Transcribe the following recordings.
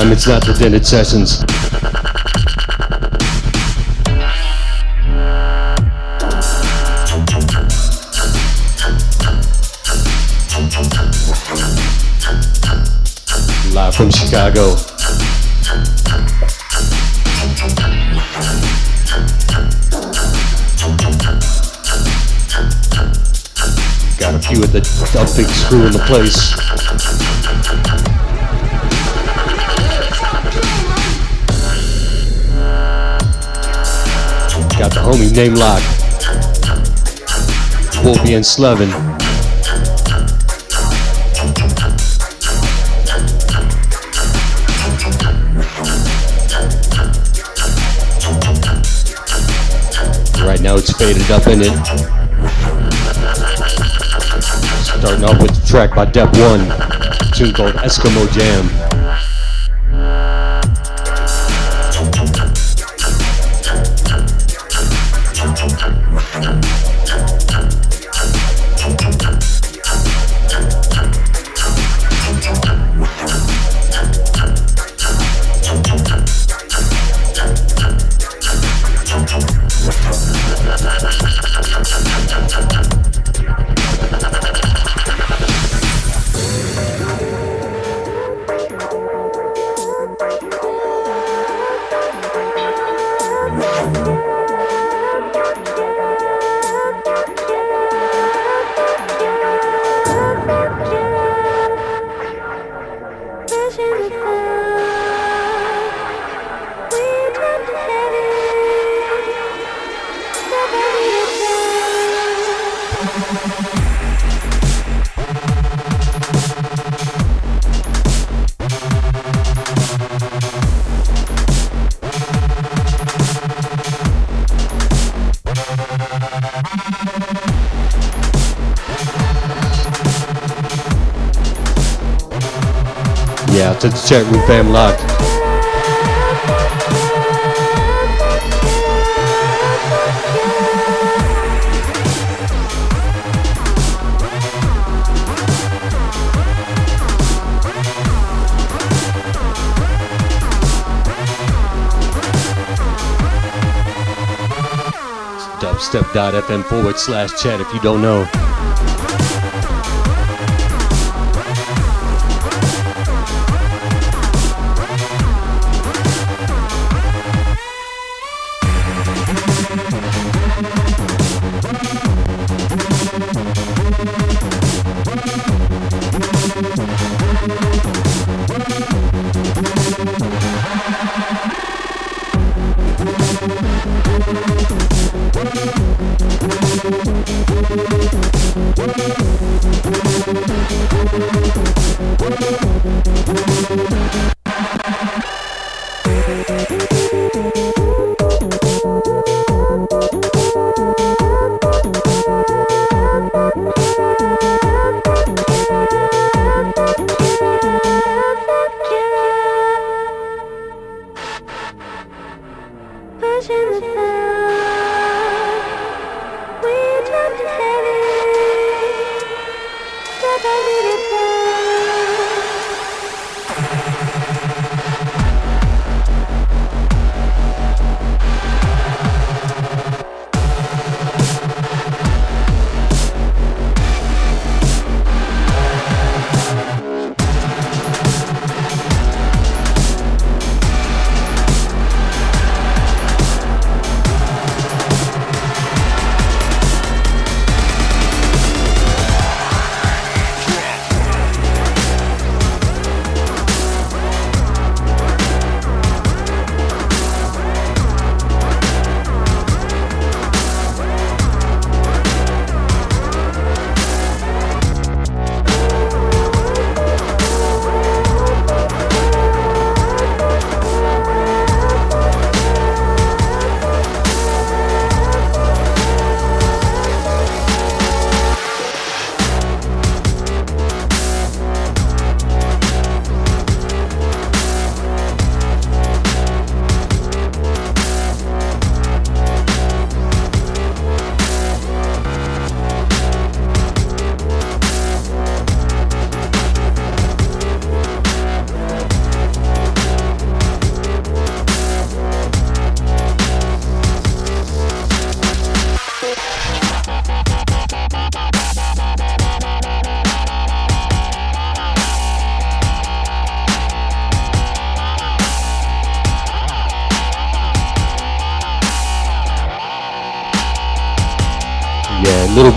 time, it's not the dented sessions. Live from Chicago. Got a few of the big screw in the place. Homie name lock. Wolfie and Slevin. Right now it's faded up in it. Starting off with the track by Dep One, tune called Eskimo Jam. To the chat room fam locked. Dubstep.fm forward slash chat if you don't know.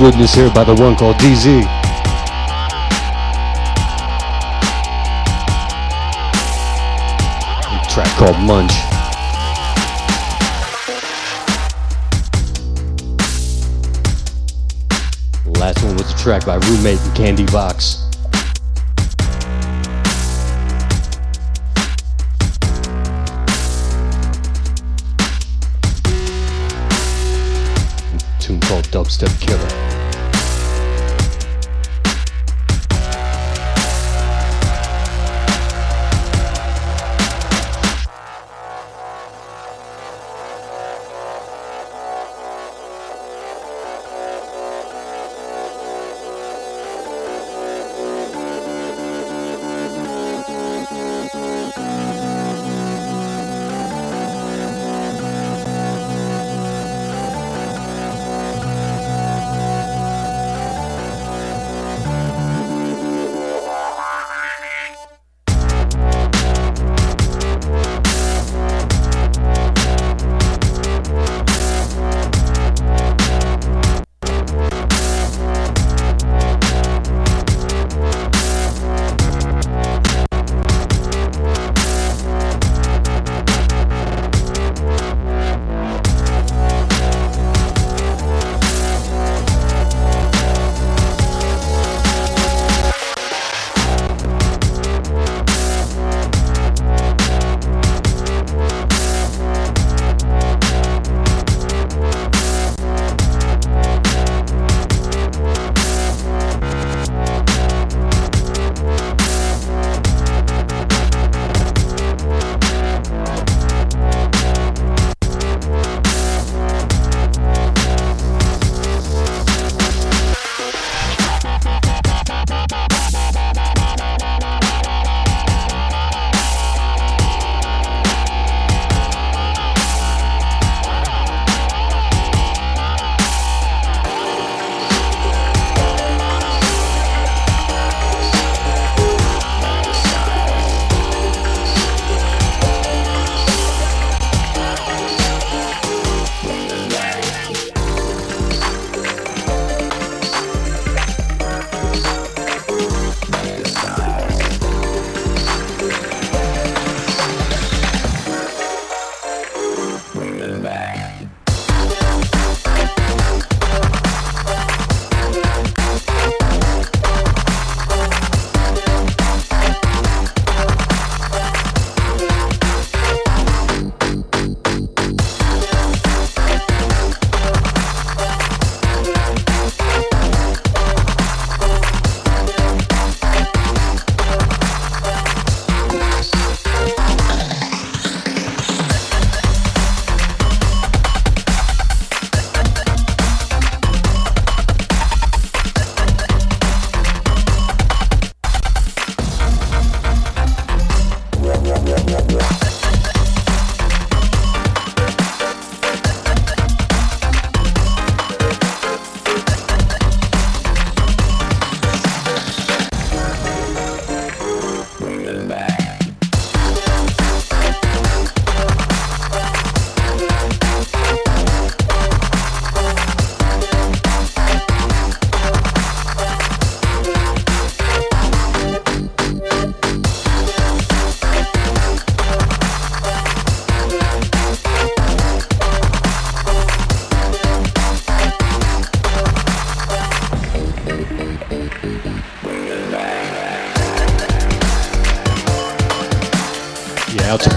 Witness here by the one called DZ. A track called Munch. last one was a track by Roommate and Candy Box. tune called Dubstep Killer.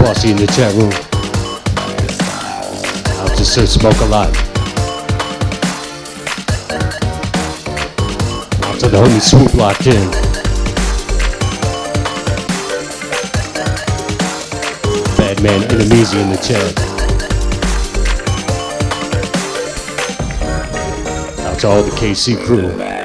Posse in the chat room. I'll just say smoke a lot. Out to the homie Swoop locked in. Man enemies in the chat. Out to all the KC crew.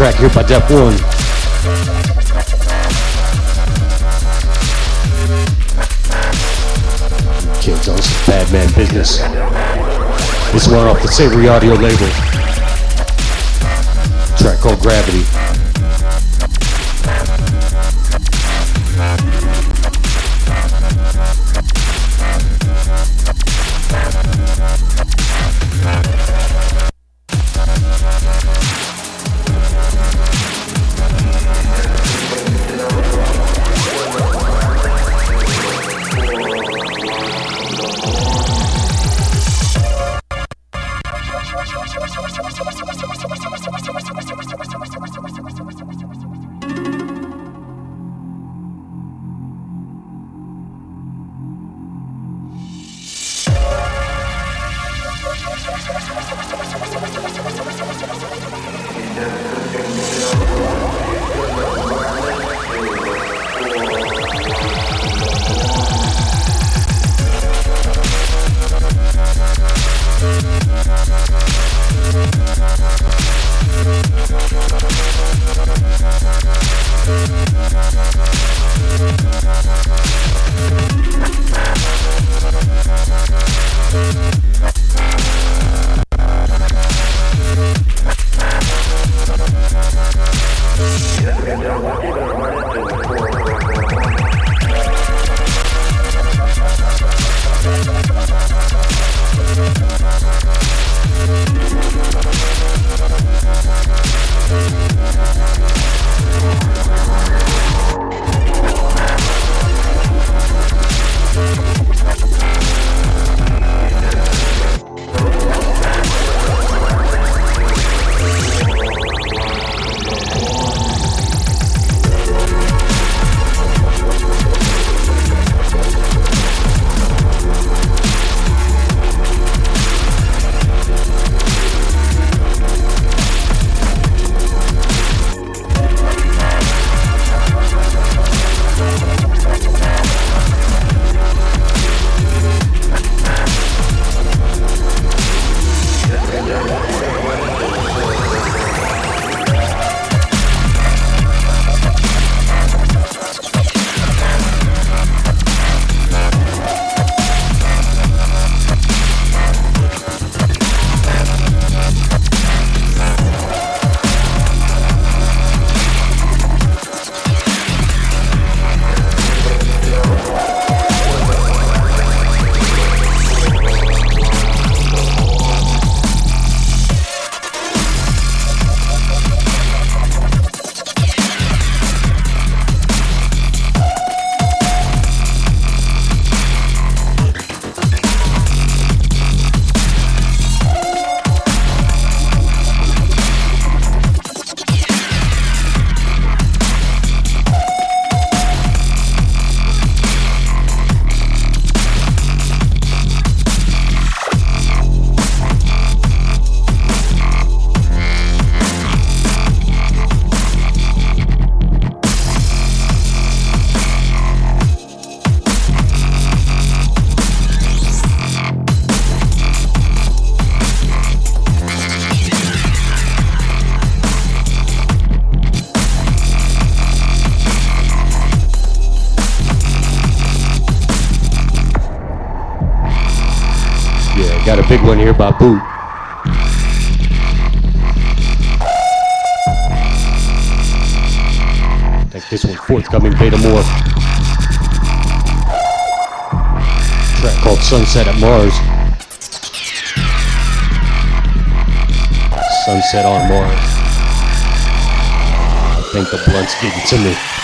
Track here by Dep One. Kill Johnson's Bad Man Business. This one off the Savory Audio label. One here by Boo. Think this one's forthcoming, Beta More. Track called Sunset at Mars. Sunset on Mars. I think the blunts it to me.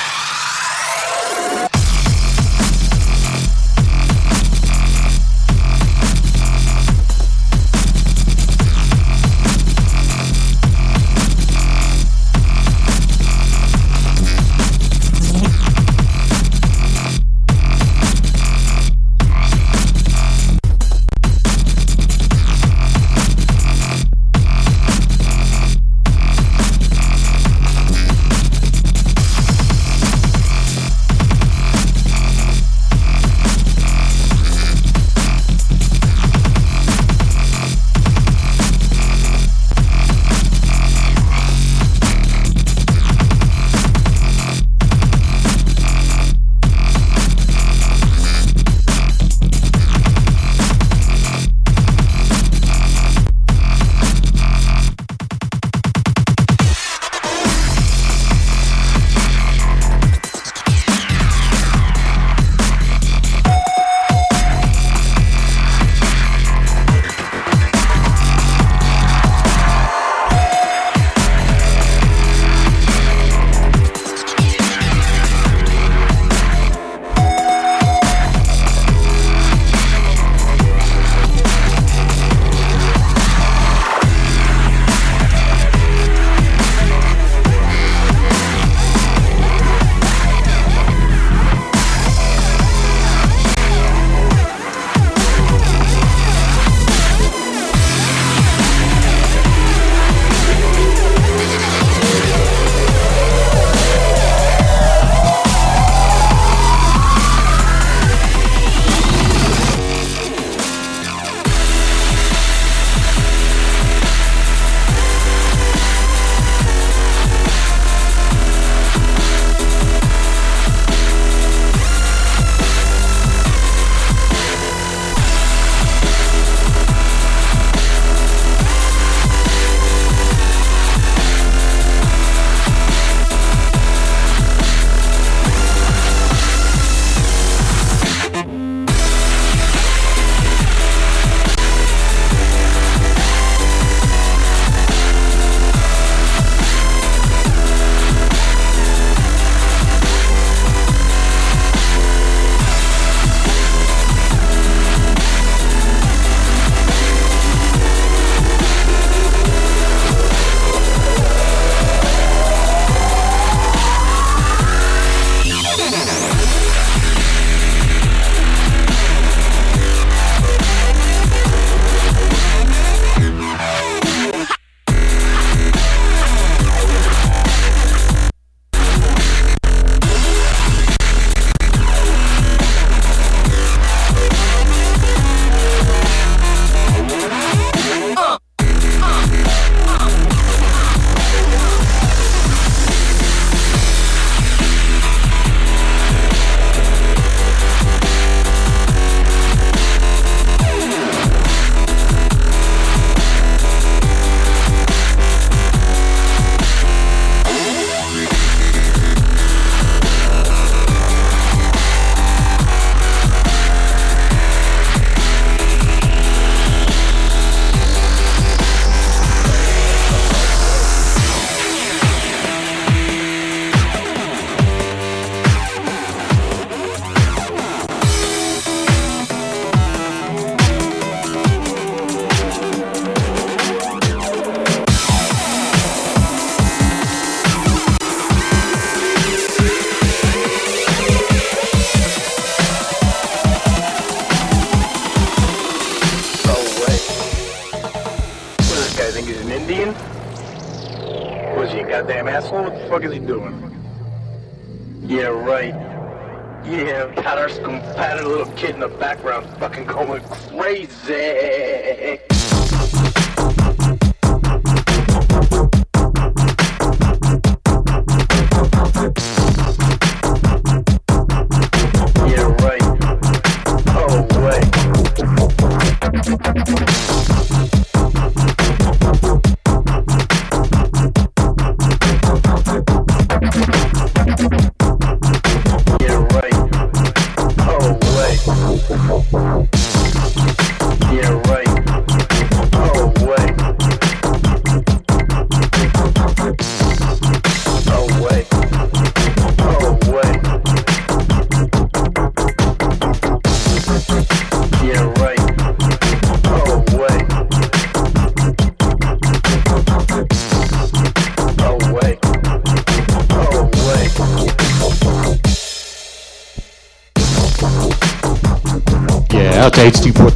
Thank you.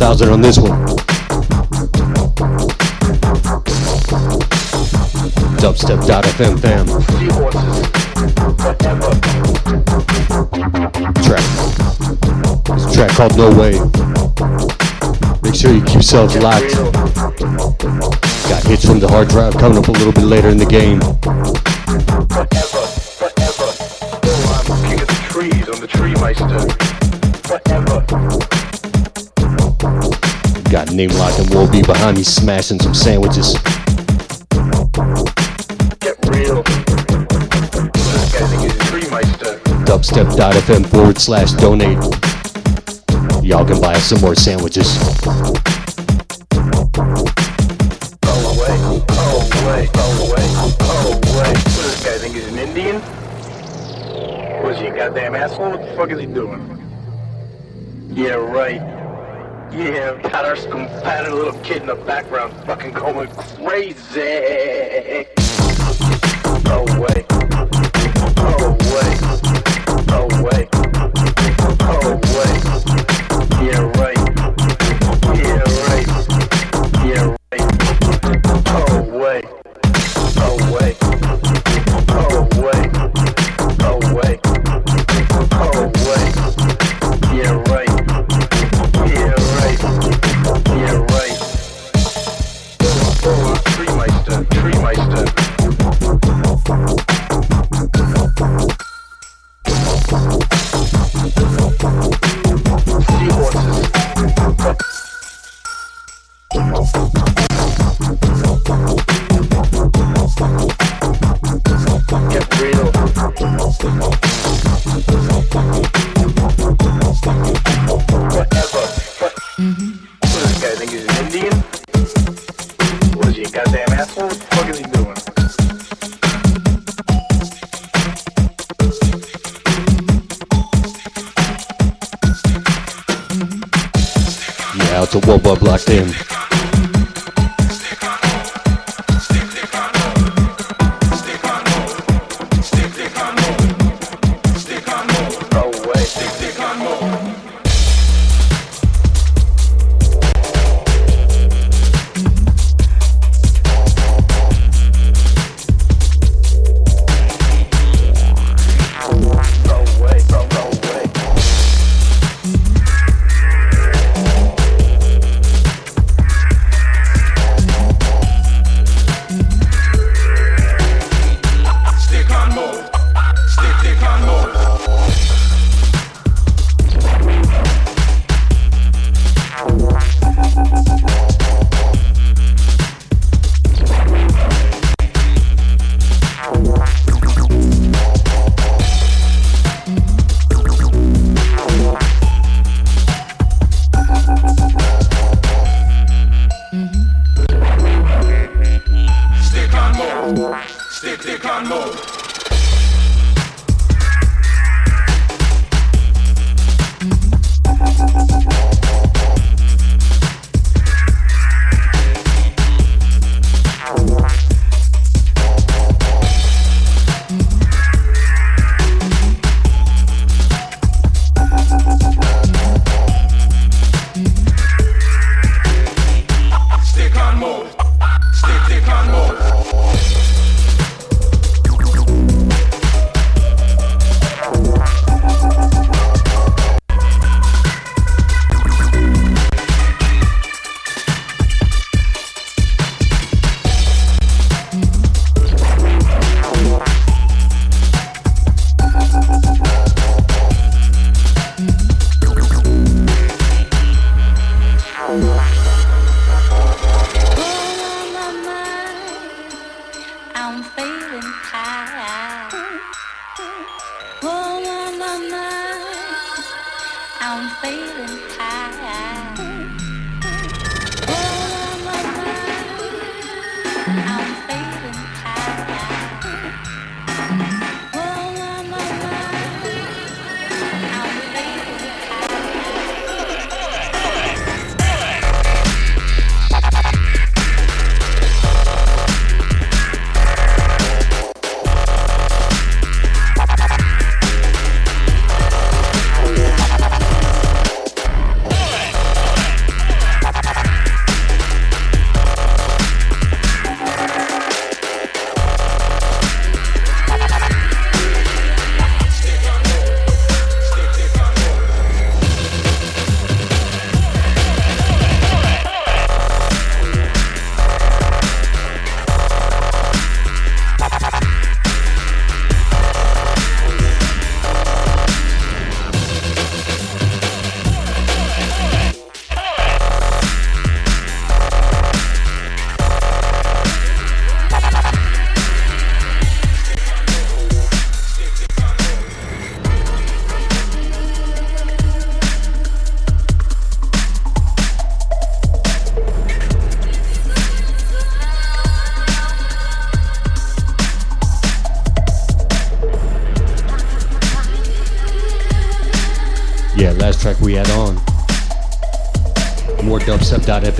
5,000 on this one. Dubstep.fm fam. Track. It's a track called No Way. Make sure you keep yourselves locked. Got hits from the hard drive coming up a little bit later in the game. Got name Lock and will be behind me smashing some sandwiches. Get real. Dubstep.fm forward slash donate. Y'all can buy us some more sandwiches. Away, way, away, way. What does this guy think is an Indian? Was he a goddamn asshole? What the fuck is he doing? Yeah, right. Yeah, got our compatible little kid in the background fucking going crazy.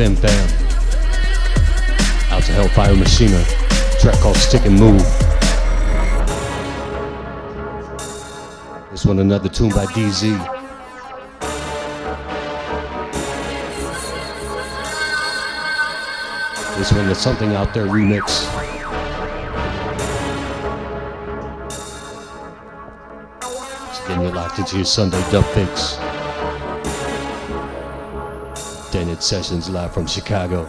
dubstep.fm fam. Out to Hellfire Machina. Track called Stick and Move. This one another tune by DZ. This one is something out there remix. Getting you locked into your Sunday dub fix. Sessions live from Chicago.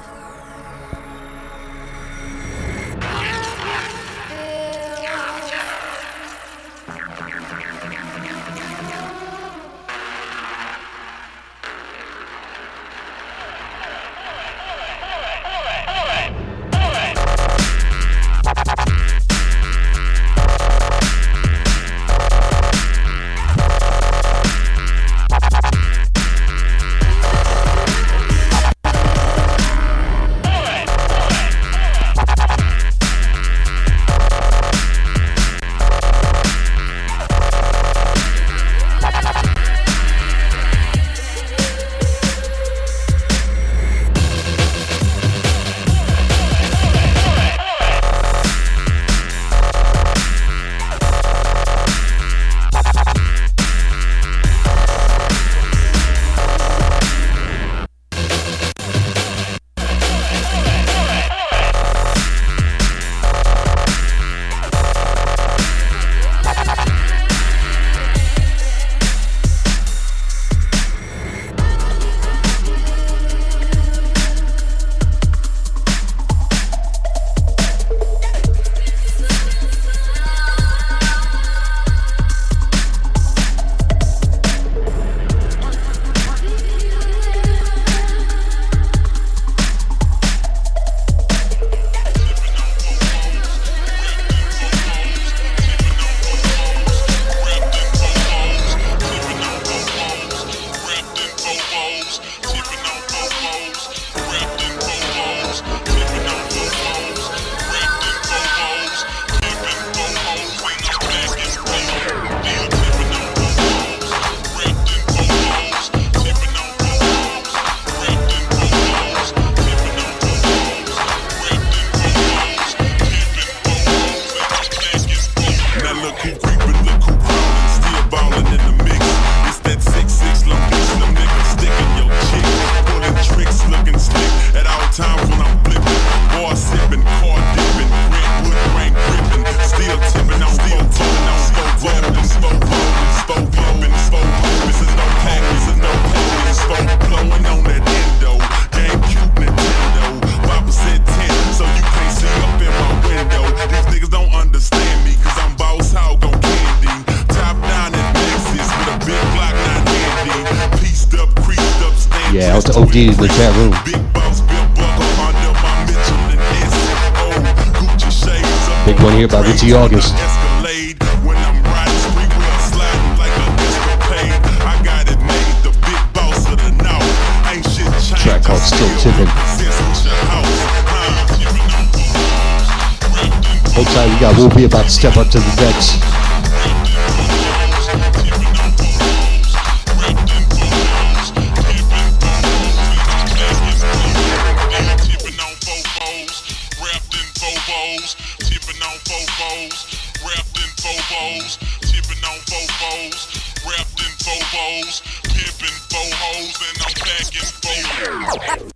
In the chat room. Big one here by Richie August. Track called Still Tipping. Hold tight, we got be about to step up to the decks. foes, wrapped in faux bows, pimping faux hoes, and I'm packing faux Fobos.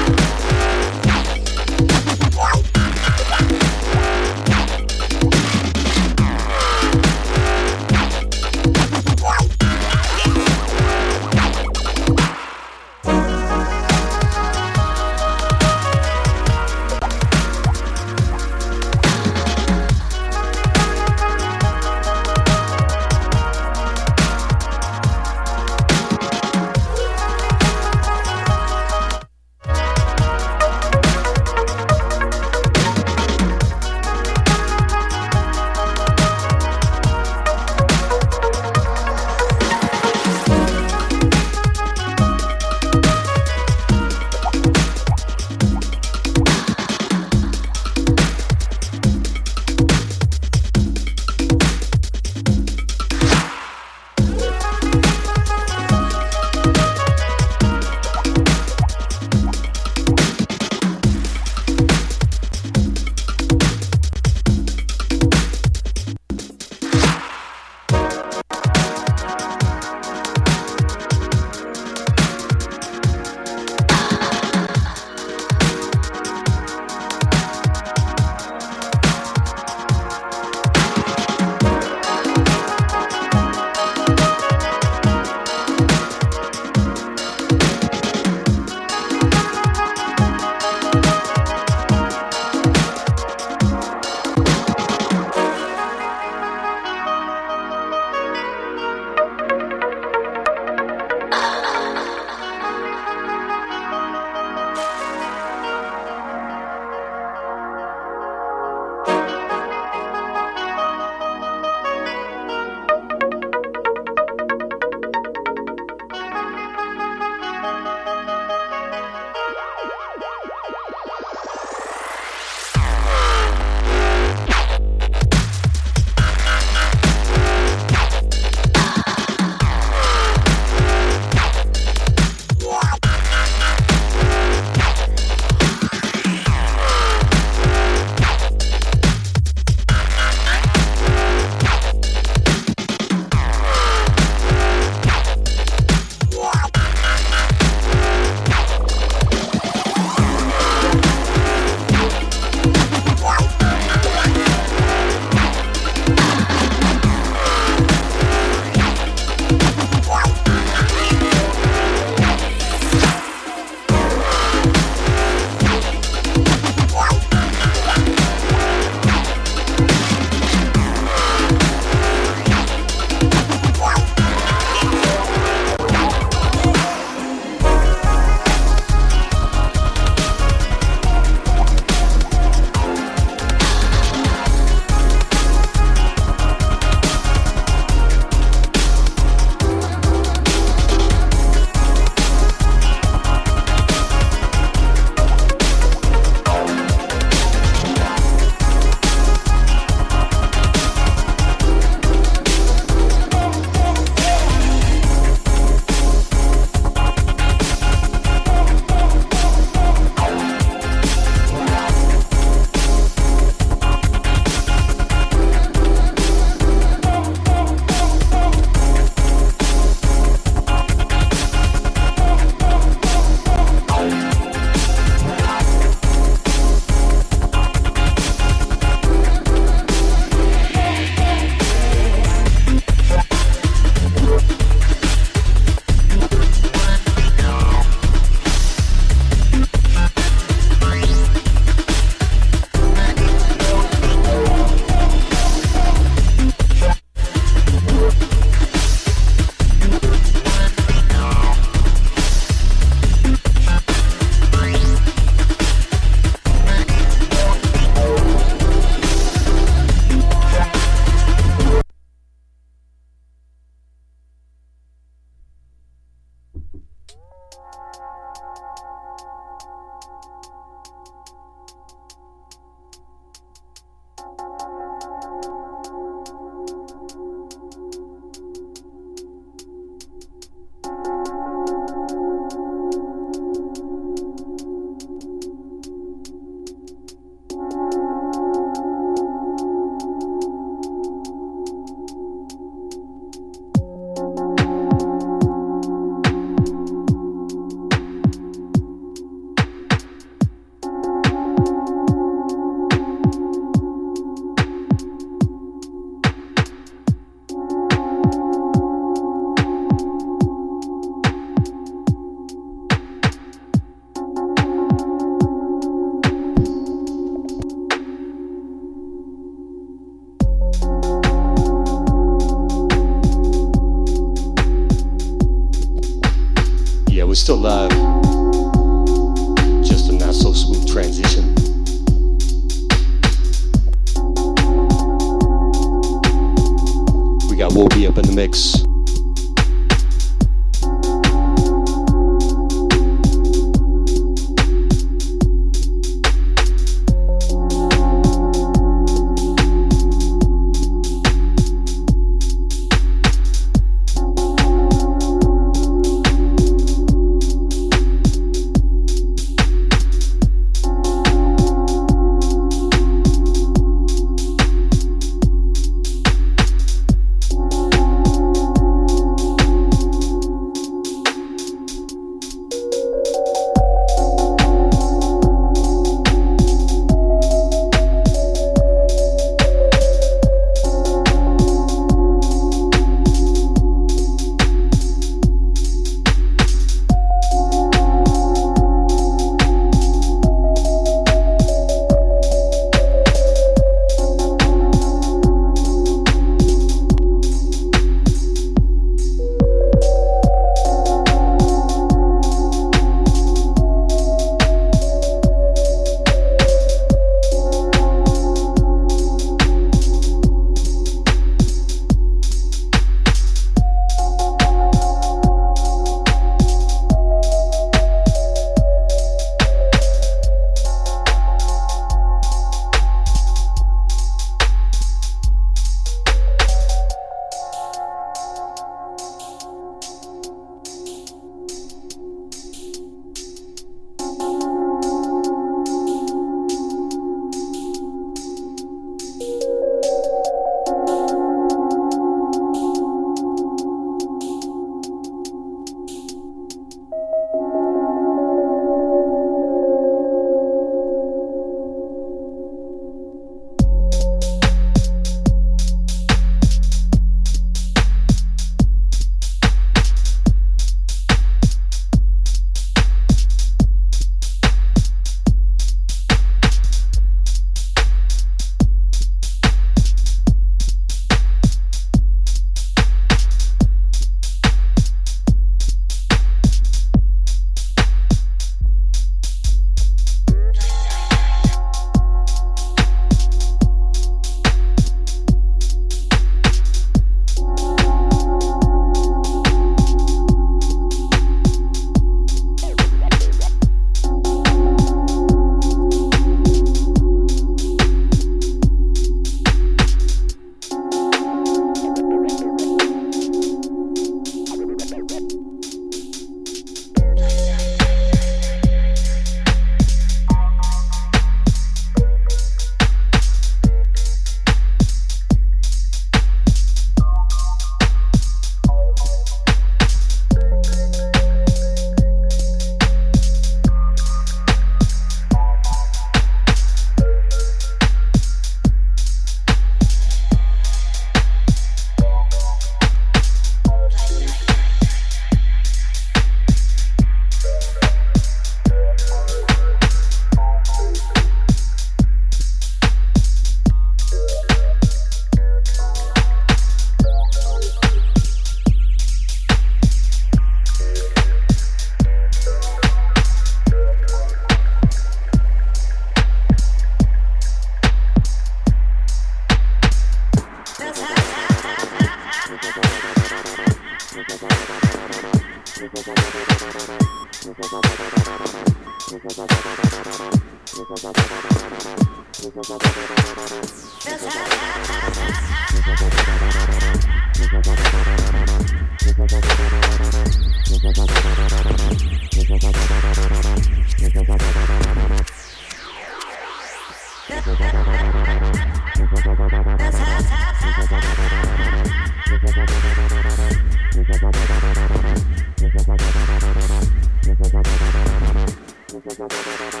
Thank you.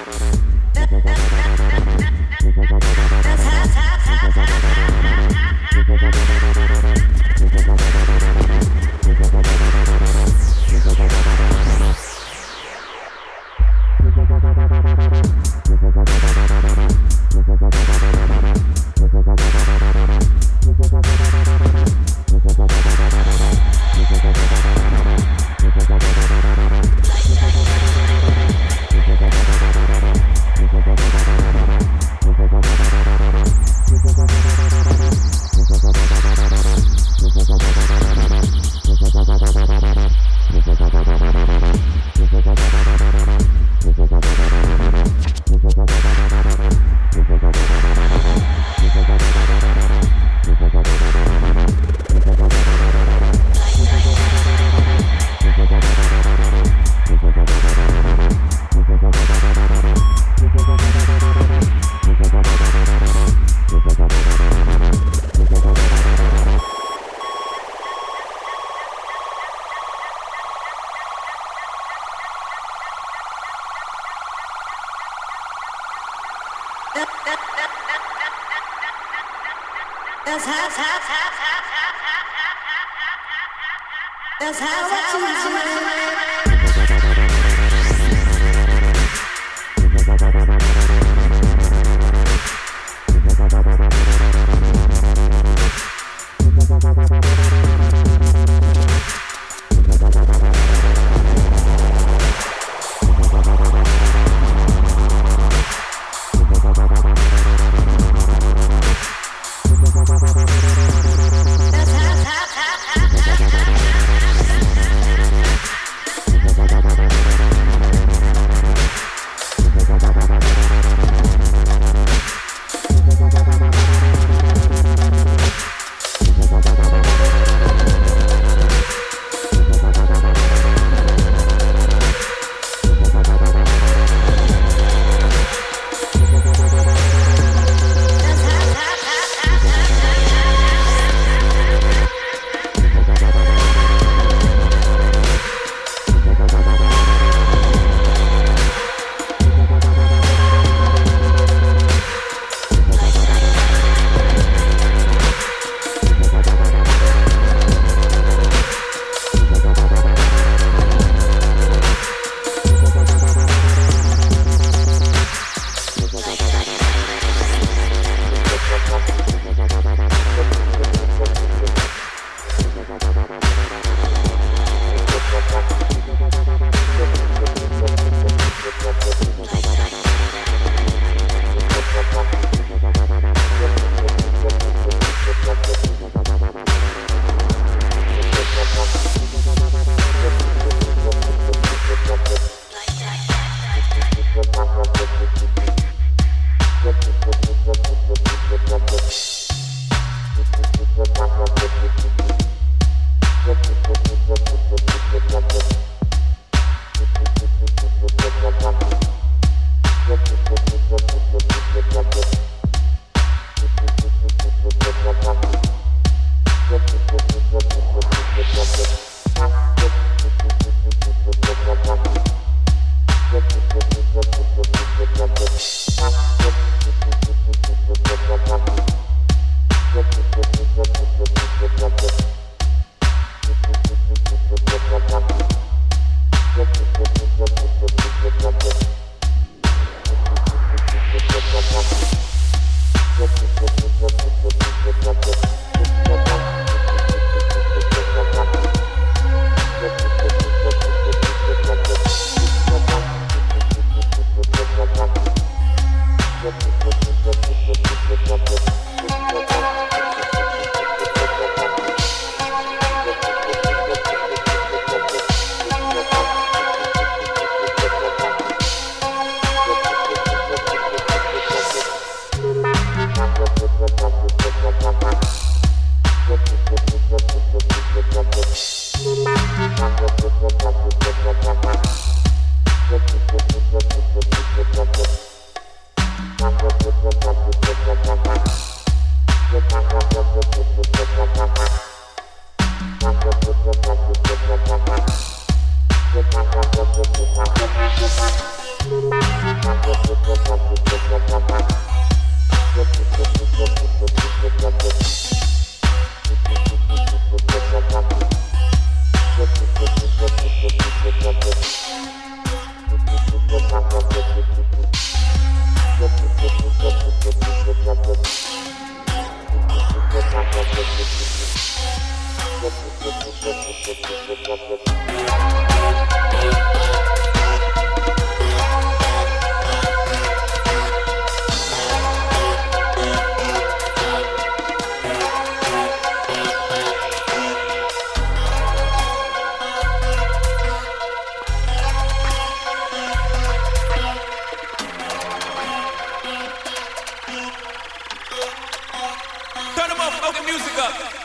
Up.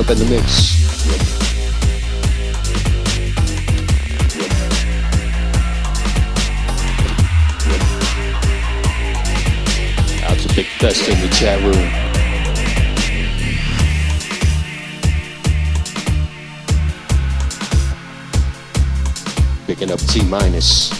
Up in the mix. Out to Big Fest in the chat room. Picking up T minus.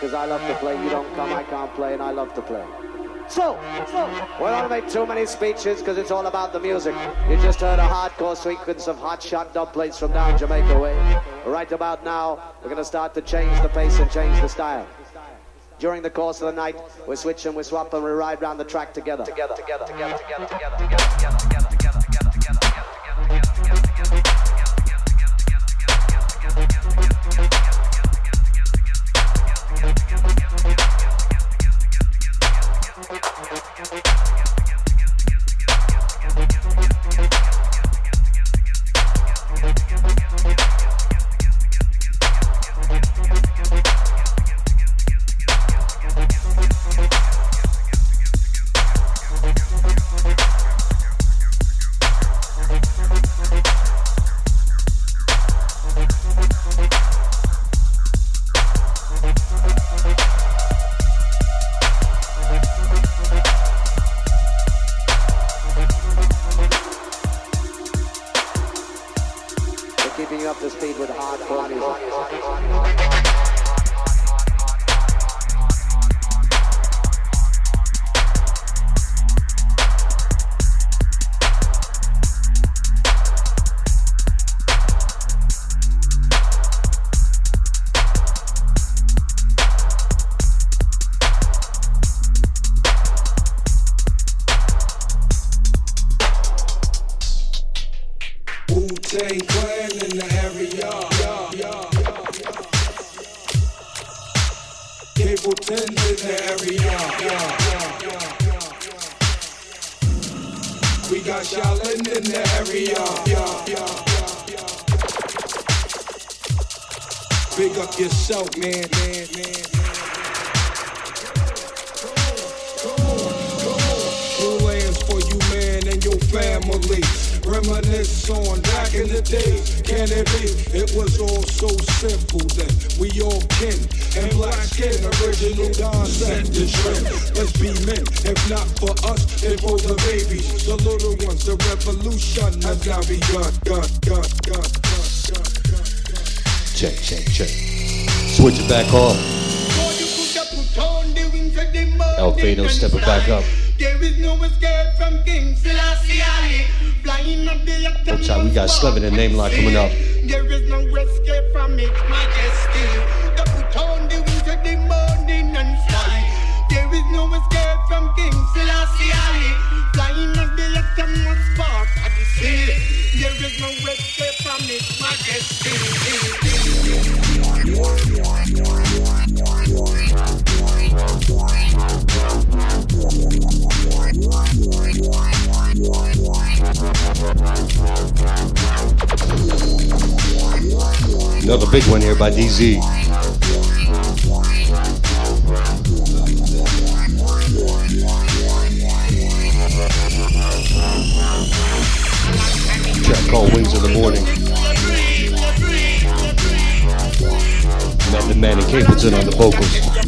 Because I love to play. You don't come, I can't play, and I love to play. So, so, we don't make too many speeches because it's all about the music. You just heard a hardcore sequence of hot shot dubplates from down Jamaica way. Right about now, we're going to start to change the pace and change the style. During the course of the night, we switch and we swap and we ride round the track together, together, together, together, together, together, together. Slevin and Name Lock coming up. big one here by DZ. Track called Wings of the Morning. Man, the man in Capleton on the vocals.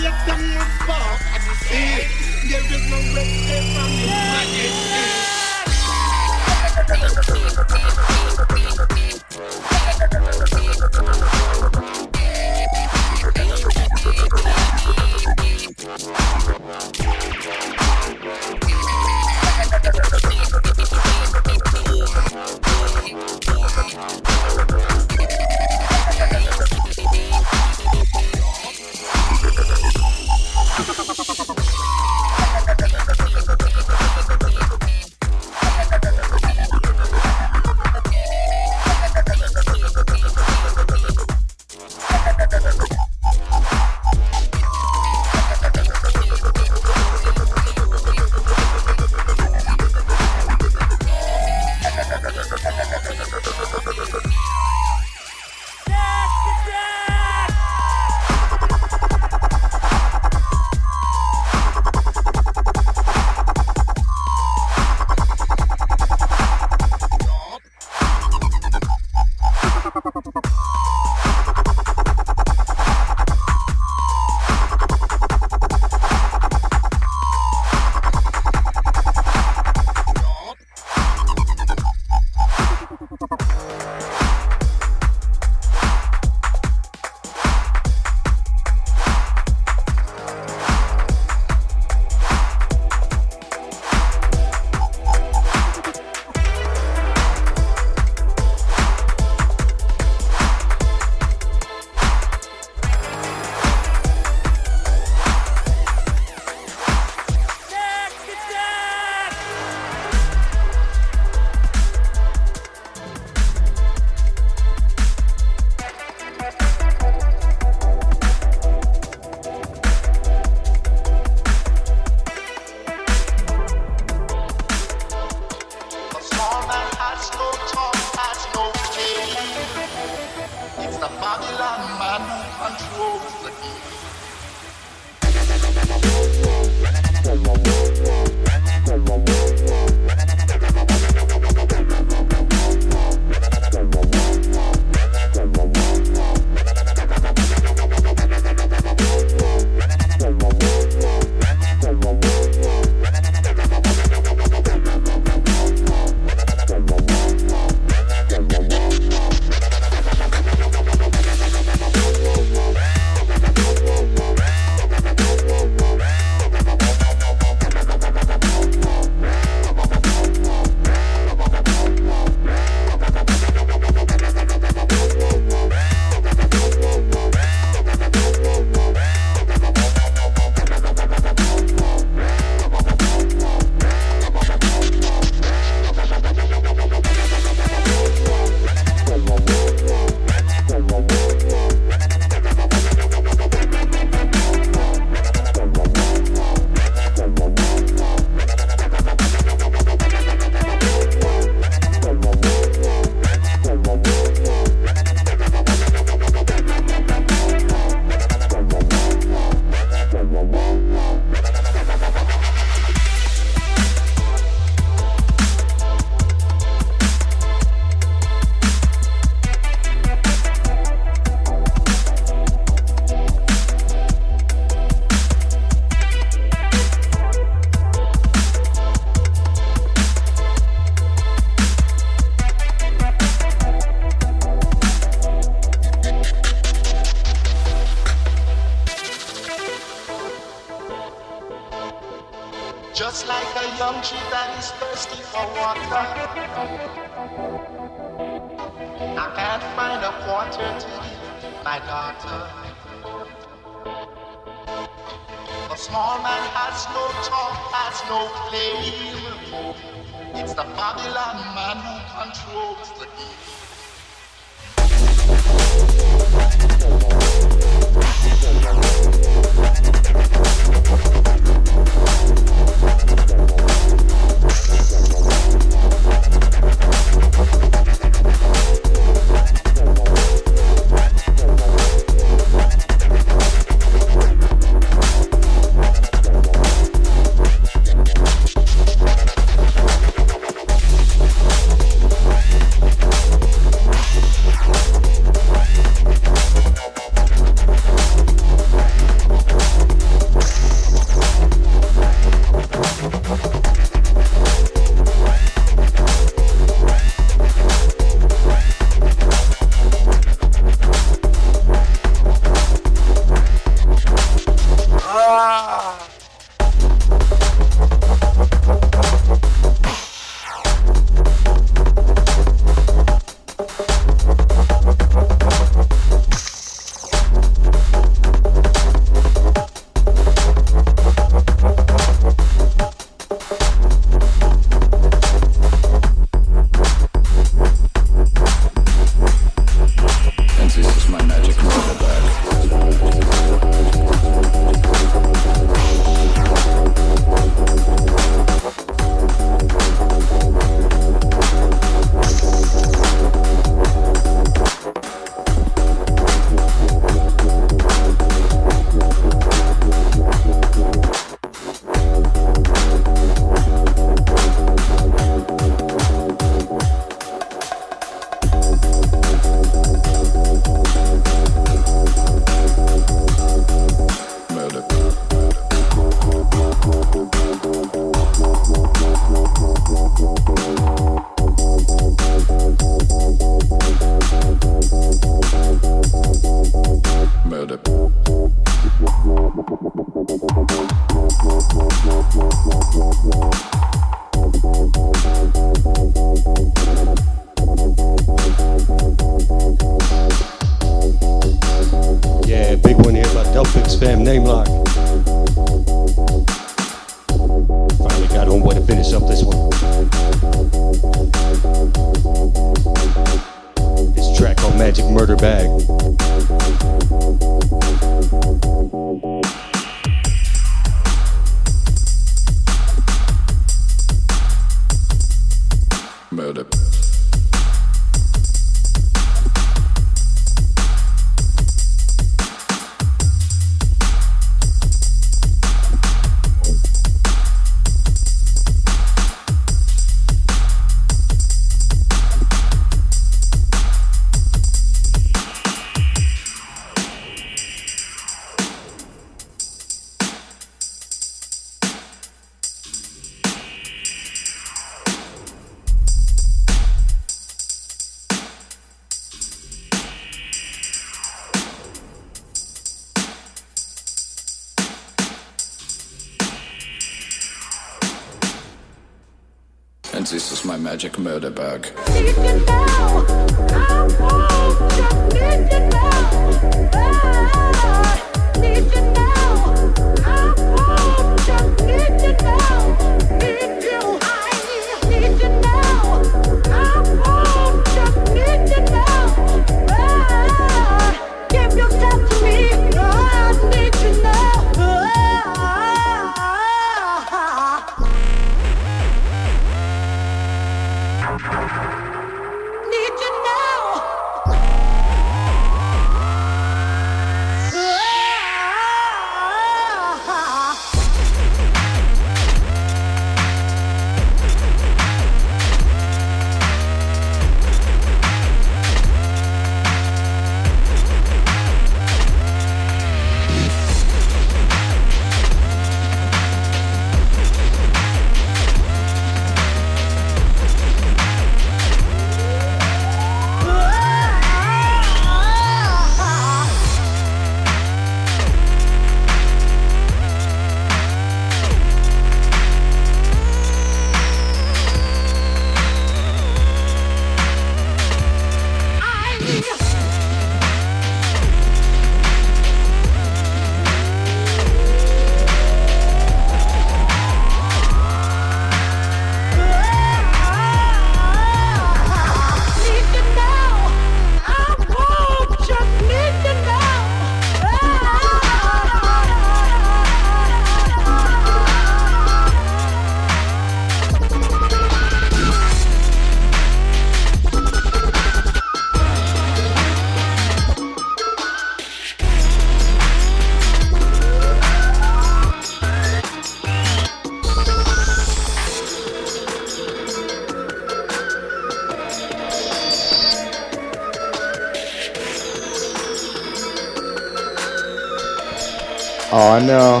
Oh no.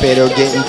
Fado getting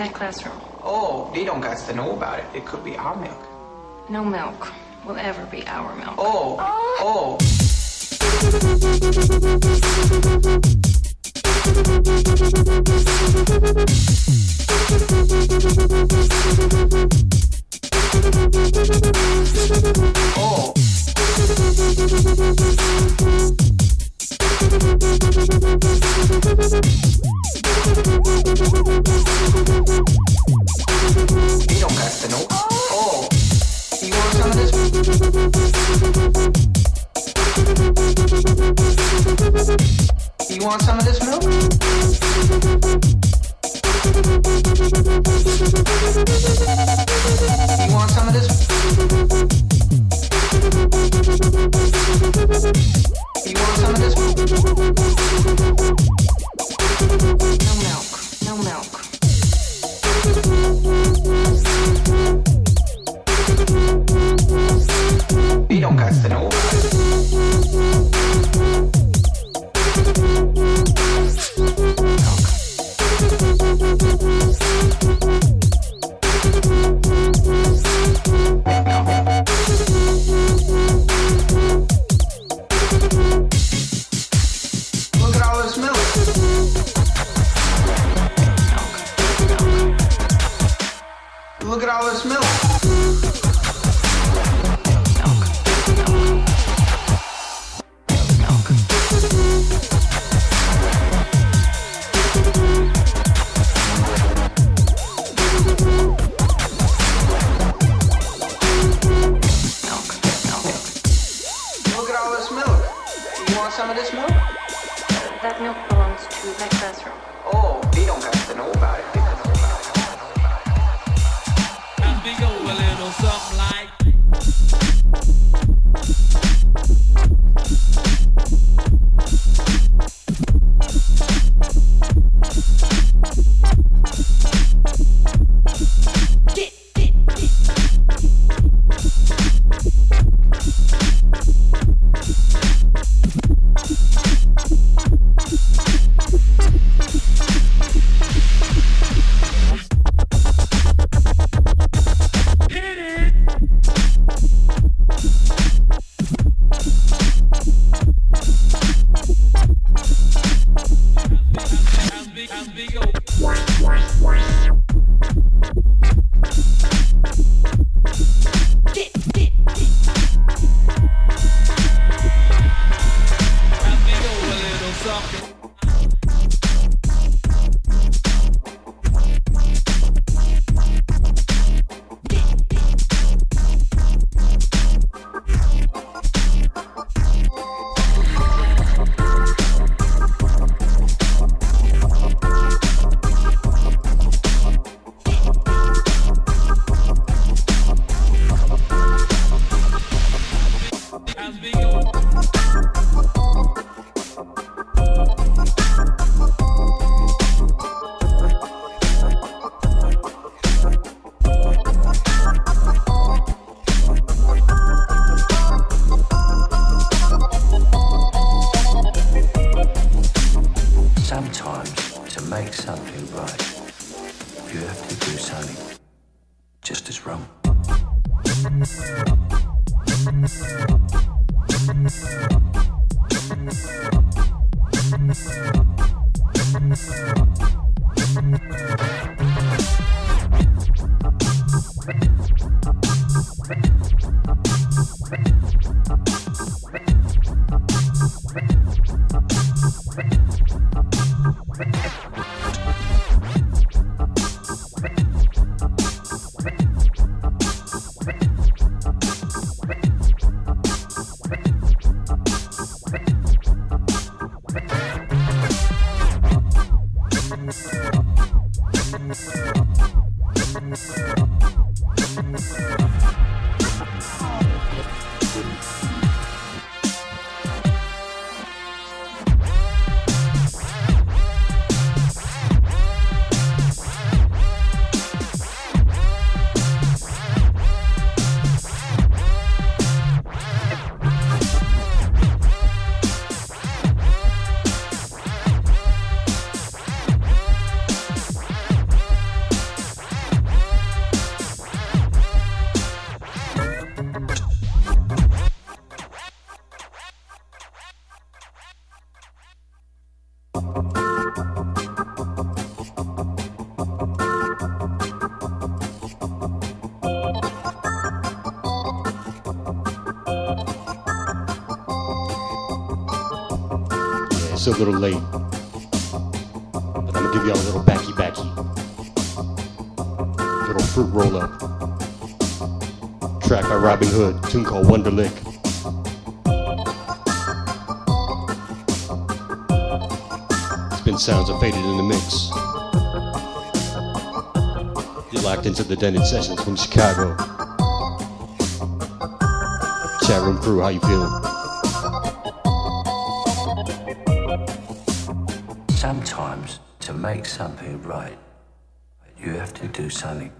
that classroom. A little late. But I'm gonna give y'all a little backy backy. Little fruit roll up. Track by Robin Hood, tune called Wonderlick. Spin sounds are faded in the mix. You locked into the Denton Sessions from Chicago. Chat room crew, how you feeling? Right, you have to do something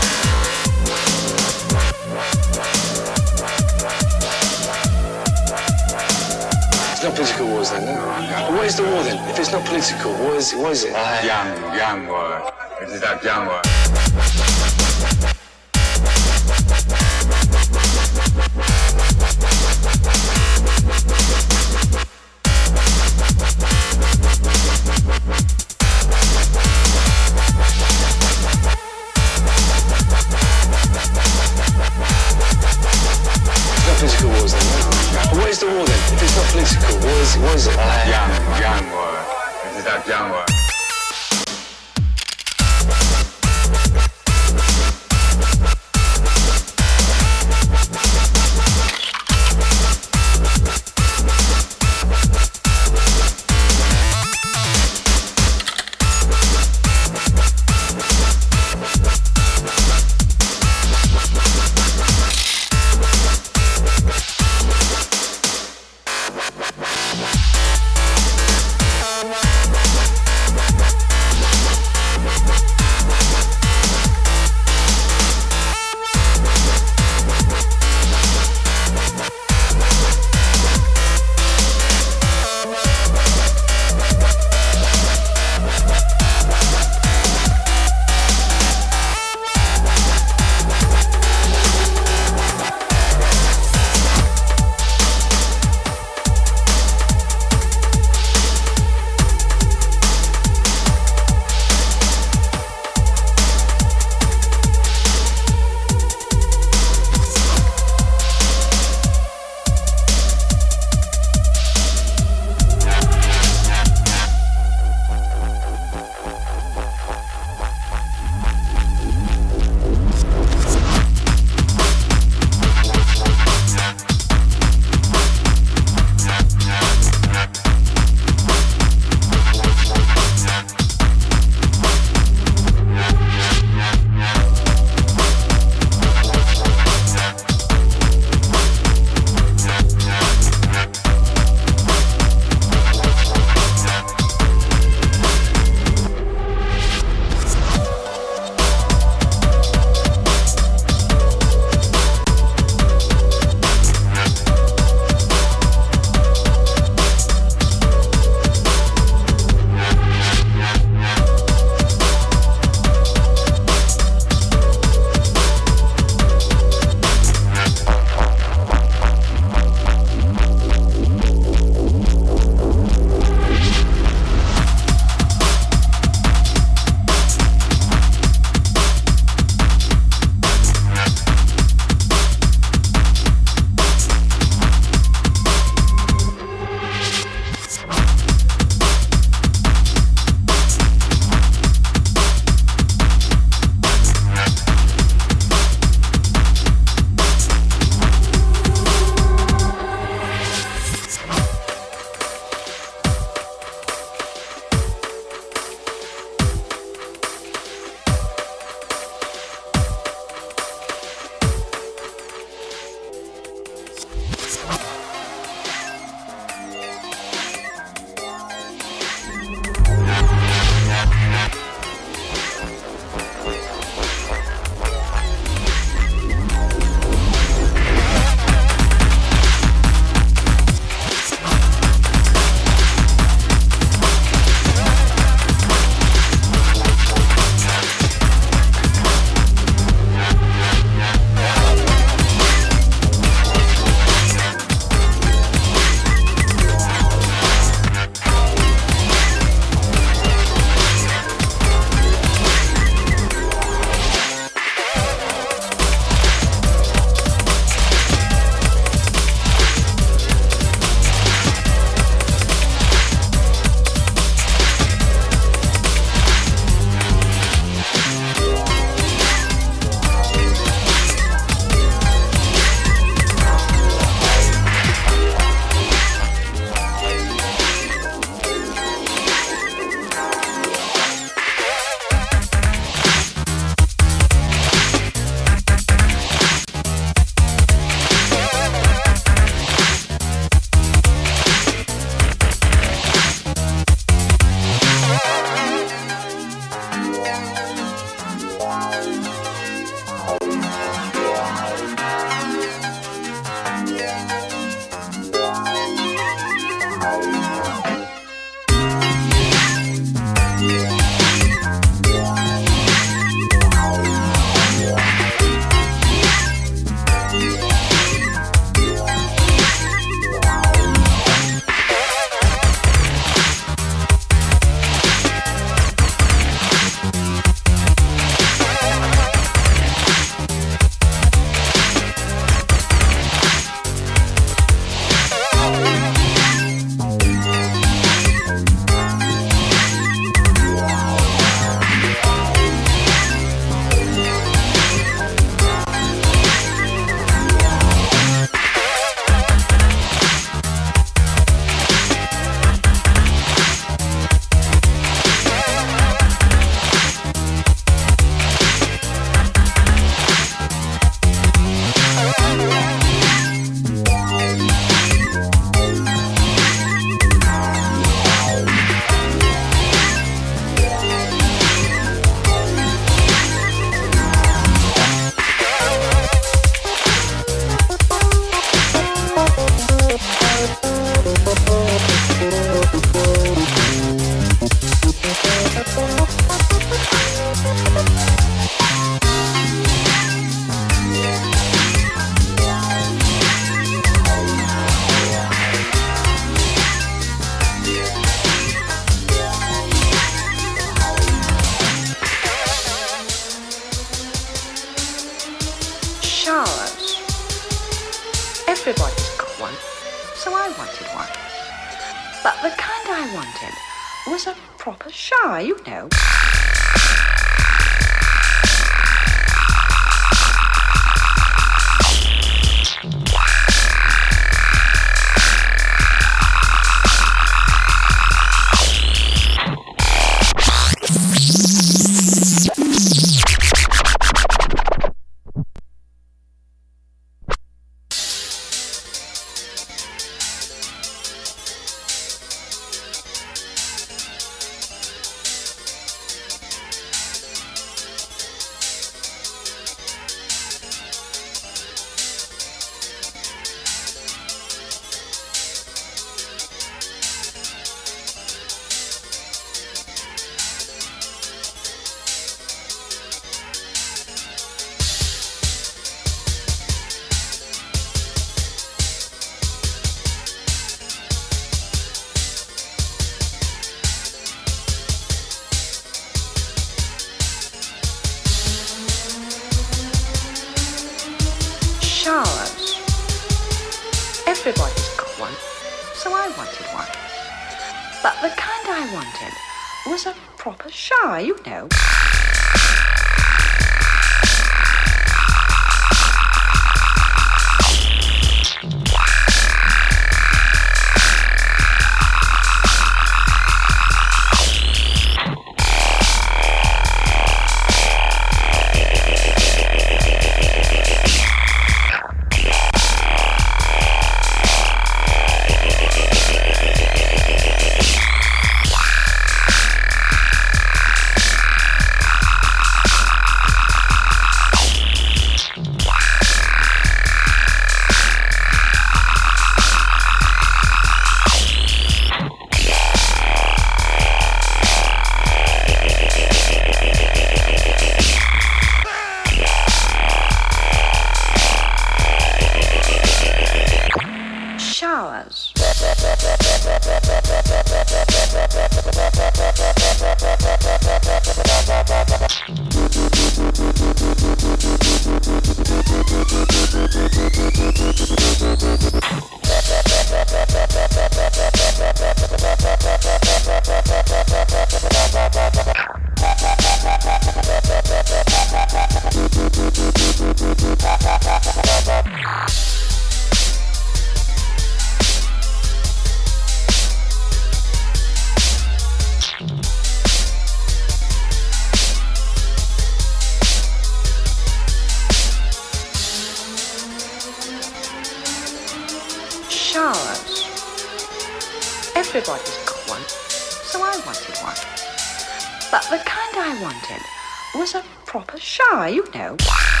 shower,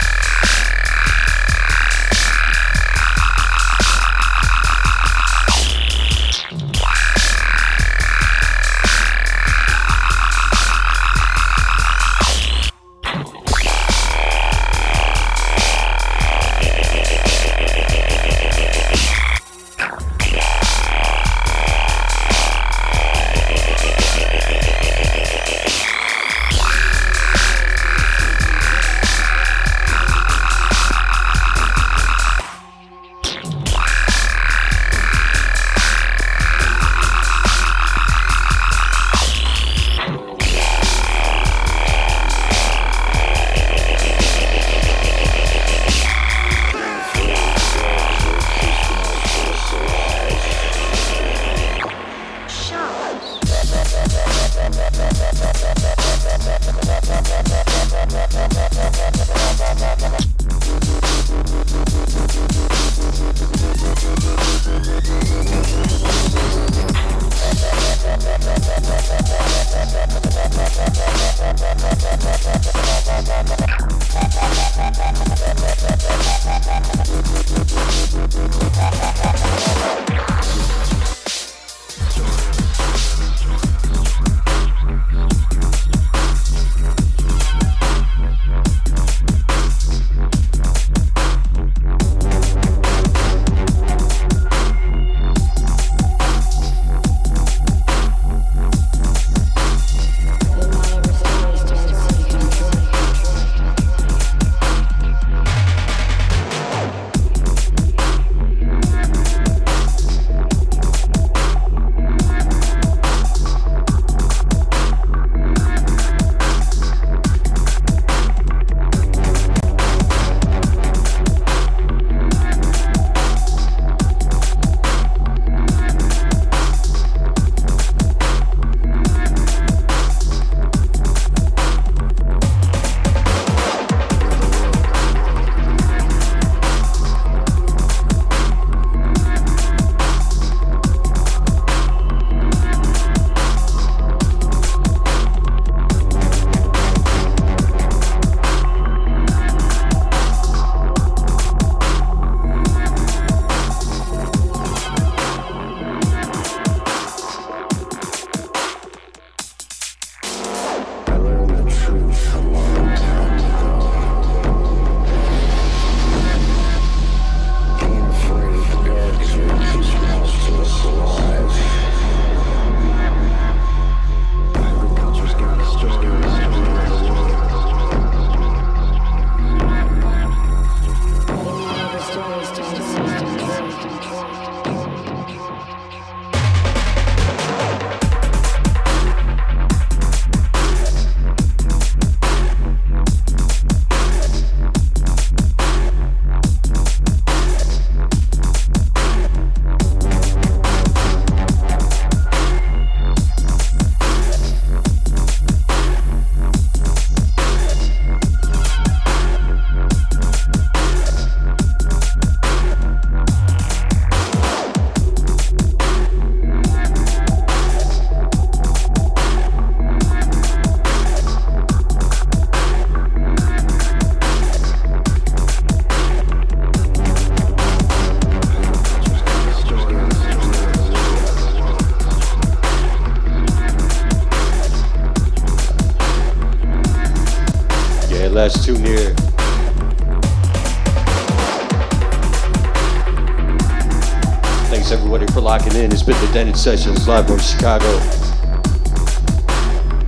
Dented Sessions live from Chicago.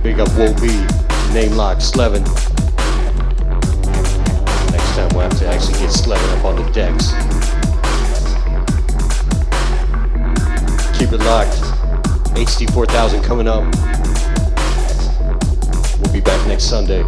Big up Wo B, Name Lock, Slevin. Next time we'll have to actually get Slevin up on the decks. Keep it locked. HD 4000 coming up. We'll be back next Sunday.